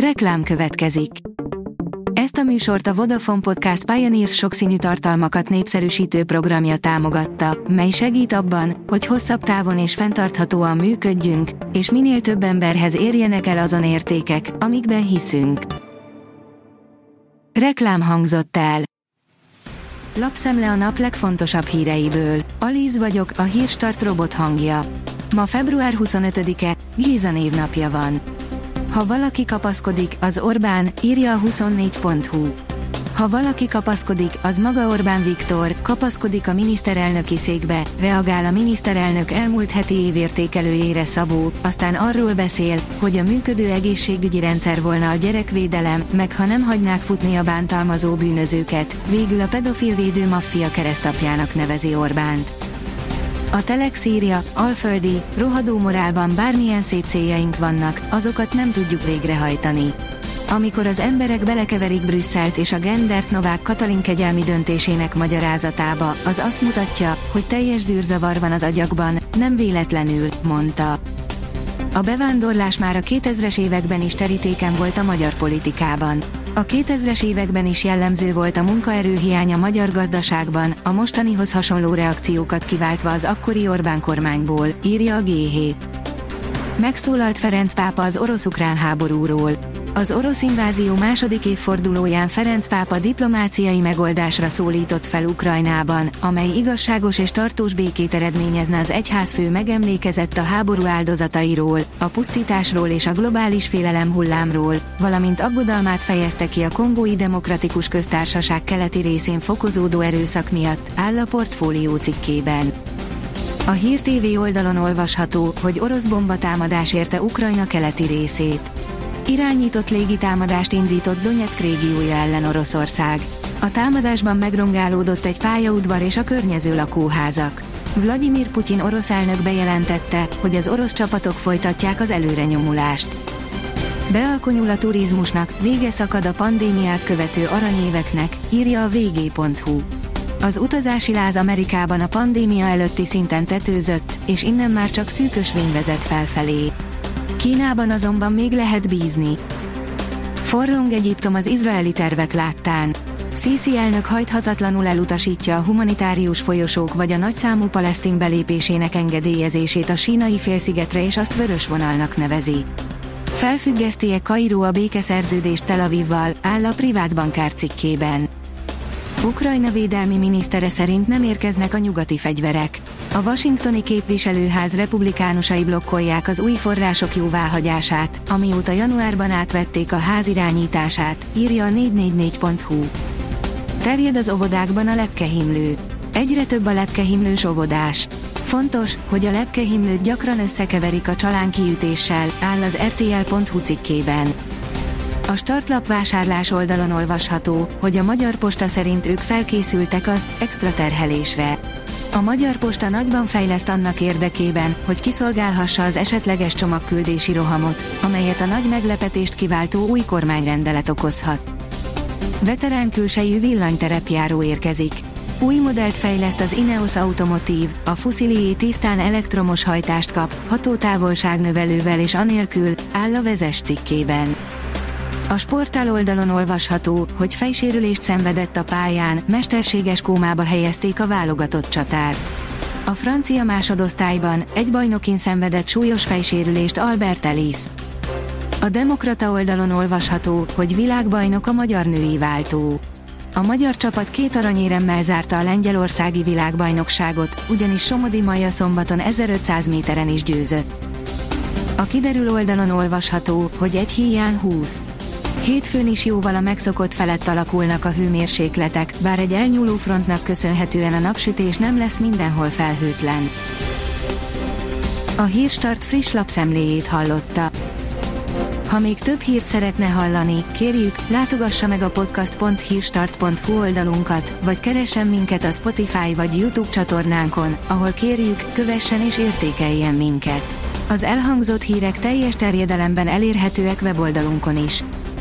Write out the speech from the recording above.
Reklám következik. Ezt a műsort a Vodafone Podcast Pioneers sokszínű tartalmakat népszerűsítő programja támogatta, mely segít abban, hogy hosszabb távon és fenntarthatóan működjünk, és minél több emberhez érjenek el azon értékek, amikben hiszünk. Reklám hangzott el. Lapszemle a nap legfontosabb híreiből. Alíz vagyok, a hírstart robot hangja. Ma február 25-e, Géza névnapja van. Ha valaki kapaszkodik, az Orbán, írja a 24.hu. Ha valaki kapaszkodik, az maga Orbán Viktor, kapaszkodik a miniszterelnöki székbe, reagál a miniszterelnök elmúlt heti évértékelőjére Szabó, aztán arról beszél, hogy a működő egészségügyi rendszer volna a gyerekvédelem, meg ha nem hagynák futni a bántalmazó bűnözőket, végül a pedofilvédő maffia keresztapjának nevezi Orbánt. A Telex írja, Alföldi, rohadó morálban bármilyen szép céljaink vannak, azokat nem tudjuk végrehajtani. Amikor az emberek belekeverik Brüsszelt és a Gendert Novák Katalin kegyelmi döntésének magyarázatába, az azt mutatja, hogy teljes zűrzavar van az agyakban, nem véletlenül, mondta. A bevándorlás már a 2000-es években is terítéken volt a magyar politikában. A 2000-es években is jellemző volt a munkaerőhiány a magyar gazdaságban, a mostanihoz hasonló reakciókat kiváltva az akkori Orbán kormányból, írja a G7. Megszólalt Ferenc pápa az orosz-ukrán háborúról. Az orosz invázió második évfordulóján Ferenc pápa diplomáciai megoldásra szólított fel Ukrajnában, amely igazságos és tartós békét eredményezne az egyházfő megemlékezett a háború áldozatairól, a pusztításról és a globális félelem hullámról, valamint aggodalmát fejezte ki a Kongói Demokratikus Köztársaság keleti részén fokozódó erőszak miatt, áll a portfólió cikkében. A Hír TV oldalon olvasható, hogy orosz bombatámadás érte Ukrajna keleti részét. Irányított légitámadást indított Donetsk régiója ellen Oroszország. A támadásban megrongálódott egy pályaudvar és a környező lakóházak. Vladimir Putyin orosz elnök bejelentette, hogy az orosz csapatok folytatják az előrenyomulást. Bealkonyul a turizmusnak, vége szakad a pandémiát követő aranyéveknek, írja a vg.hu. Az utazási láz Amerikában a pandémia előtti szinten tetőzött, és innen már csak szűkös vény vezet felfelé. Kínában azonban még lehet bízni. Forrong Egyiptom az izraeli tervek láttán. Sisi elnök hajthatatlanul elutasítja a humanitárius folyosók vagy a nagyszámú palesztin belépésének engedélyezését a sínai félszigetre és azt vörös vonalnak nevezi. Felfüggeszti-e Kairó a békeszerződést Tel Avivval, áll a privát bankár cikkében. Ukrajna védelmi minisztere szerint nem érkeznek a nyugati fegyverek. A washingtoni képviselőház republikánusai blokkolják az új források jóváhagyását, amióta januárban átvették a ház irányítását, írja a 444.hu. Terjed az óvodákban a lepkehimlő. Egyre több a lepkehimlős óvodás. Fontos, hogy a lepkehimlőt gyakran összekeverik a csalánkiütéssel, áll az rtl.hu cikkében. A startlap vásárlás oldalon olvasható, hogy a Magyar Posta szerint ők felkészültek az extra terhelésre. A Magyar Posta nagyban fejleszt annak érdekében, hogy kiszolgálhassa az esetleges csomagküldési rohamot, amelyet a nagy meglepetést kiváltó új kormányrendelet okozhat. Veterán külsejű villanyterepjáró érkezik. Új modellt fejleszt az Ineos Automotive, a Fusilié tisztán elektromos hajtást kap, hatótávolságnövelővel és anélkül, áll a vezes cikkében. A sportál oldalon olvasható, hogy fejsérülést szenvedett a pályán, mesterséges kómába helyezték a válogatott csatárt. A francia másodosztályban egy bajnokin szenvedett súlyos fejsérülést Albert Ellis. A Demokrata oldalon olvasható, hogy világbajnok a magyar női váltó. A magyar csapat két aranyéremmel zárta a lengyelországi világbajnokságot, ugyanis Somodi Maja szombaton 1500 méteren is győzött. A kiderül oldalon olvasható, hogy egy híján 20. Hétfőn is jóval a megszokott felett alakulnak a hőmérsékletek, bár egy elnyúló frontnak köszönhetően a napsütés nem lesz mindenhol felhőtlen. A Hírstart friss lapszemléjét hallotta. Ha még több hírt szeretne hallani, kérjük, látogassa meg a podcast.hírstart.hu oldalunkat, vagy keressen minket a Spotify vagy YouTube csatornánkon, ahol kérjük, kövessen és értékeljen minket. Az elhangzott hírek teljes terjedelemben elérhetőek weboldalunkon is.